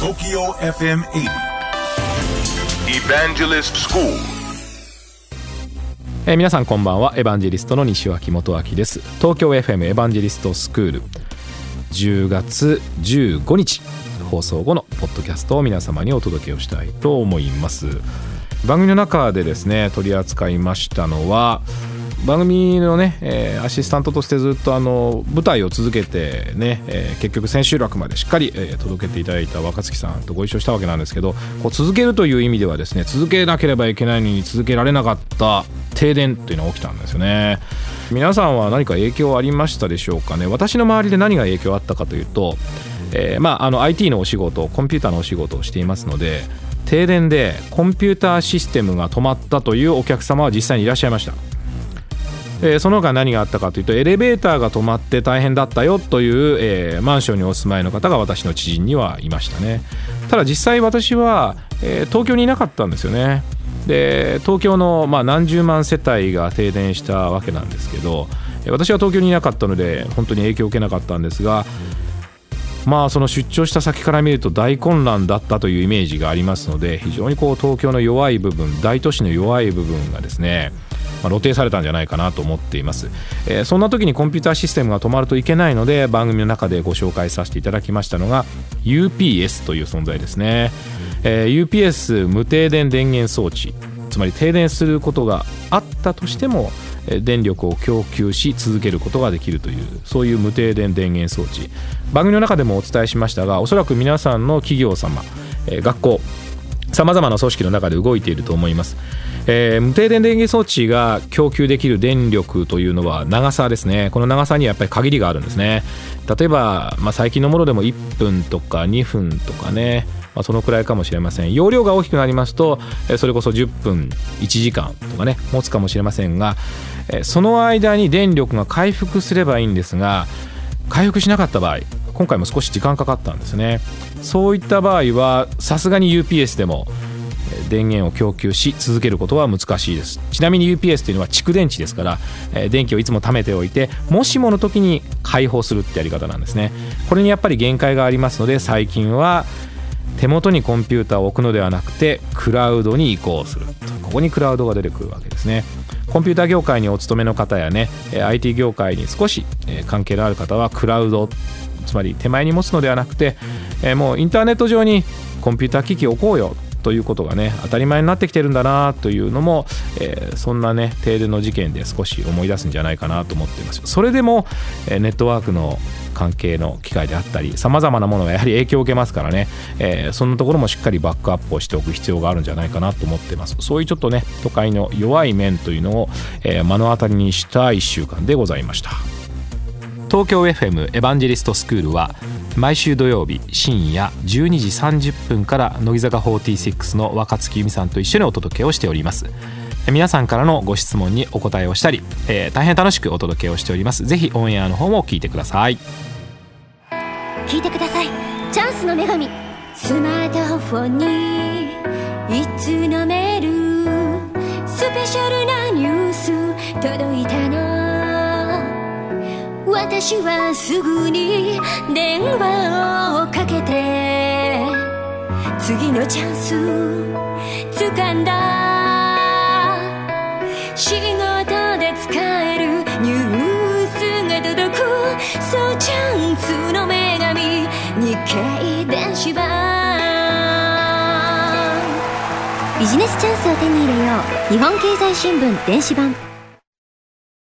TOKYO FM 80 Evangelist School. えー皆さんこんばんは。エヴァンジェリストの西脇元明です。東京 FM エヴァンジェリストスクール10月15日。放送後のポッドキャストを皆様にお届けをしたいと思います。番組の中でですね取り扱いましたのは番組のね、えーアシスタントとしてずっとあの舞台を続けてね、えー結局千秋楽までしっかり、えー届けていただいた若月さんとご一緒したわけなんですけどこう続けるという意味ではですね続けなければいけないのに続けられなかった停電というのが起きたんですよね。皆さんは何か影響ありましたでしょうかね？私の周りで何が影響あったかというと、えーまあ、あの IT のお仕事コンピューターのお仕事をしていますので停電でコンピューターシステムが止まったというお客様は実際にいらっしゃいました。えーその他何があったかというとエレベーターが止まって大変だったよという、えーマンションにお住まいの方が私の知人にはいましたね。ただ実際私は、えー東京にいなかったんですよね。で東京の、まあ、何十万世帯が停電したわけなんですけど私は東京にいなかったので本当に影響を受けなかったんですがまあその出張した先から見ると大混乱だったというイメージがありますので非常にこう東京の弱い部分大都市の弱い部分がですねまあ、露呈されたんじゃないかなと思っています、えーそんな時にコンピューターシステムが止まるといけないので番組の中でご紹介させていただきましたのが UPS という存在ですね、えー UPS 無停電電源装置つまり停電することがあったとしても電力を供給し続けることができるというそういう無停電電源装置。番組の中でもお伝えしましたがおそらく皆さんの企業様、学校さまざまな組織の中で動いていると思います、えー無停電電源装置が供給できる電力というのは長さですね。この長さにはやっぱり限りがあるんですね。例えば、まあ、最近のものでも1分とか2分とかね。まあ、そのくらいかもしれません。容量が大きくなりますとそれこそ10分1時間とかね持つかもしれませんがその間に電力が回復すればいいんですが回復しなかった場合今回も少し時間かかったんですね。そういった場合はさすがに UPS でも電源を供給し続けることは難しいです。ちなみに UPS というのは蓄電池ですから電気をいつも貯めておいてもしもの時に解放するってやり方なんですね。これにやっぱり限界がありますので最近は手元にコンピューターを置くのではなくてクラウドに移行すると。ここにクラウドが出てくるわけですね。コンピューター業界にお勤めの方やね IT 業界に少し関係のある方はクラウドつまり手前に持つのではなくてえーもうインターネット上にコンピューター機器を置こうよということがね当たり前になってきてるんだなというのも、えーそんなね停電の事件で少し思い出すんじゃないかなと思っています。それでも、えーネットワークの関係の機械であったりさまざまなものがやはり影響を受けますからね、えーそんなところもしっかりバックアップをしておく必要があるんじゃないかなと思っています。そういうちょっとね都会の弱い面というのを、えー目の当たりにした1週間でございました東京 FM エヴァンジェリストスクールは毎週土曜日深夜12時30分から乃木坂46の若月由美さんと一緒にお届けをしております。皆さんからのご質問にお答えをしたり、えー大変楽しくお届けをしております。ぜひオンエアの方も聞いてください。聞いてください。チャンスの女神。スマートフォンにいつのメールスペシャルなニュース。届いたの私はすぐに電話をかけて次のチャンス掴んだ。仕事で使えるニュースが届く。そうチャンスの女神日経電子版。ビジネスチャンスを手に入れよう。日本経済新聞電子版。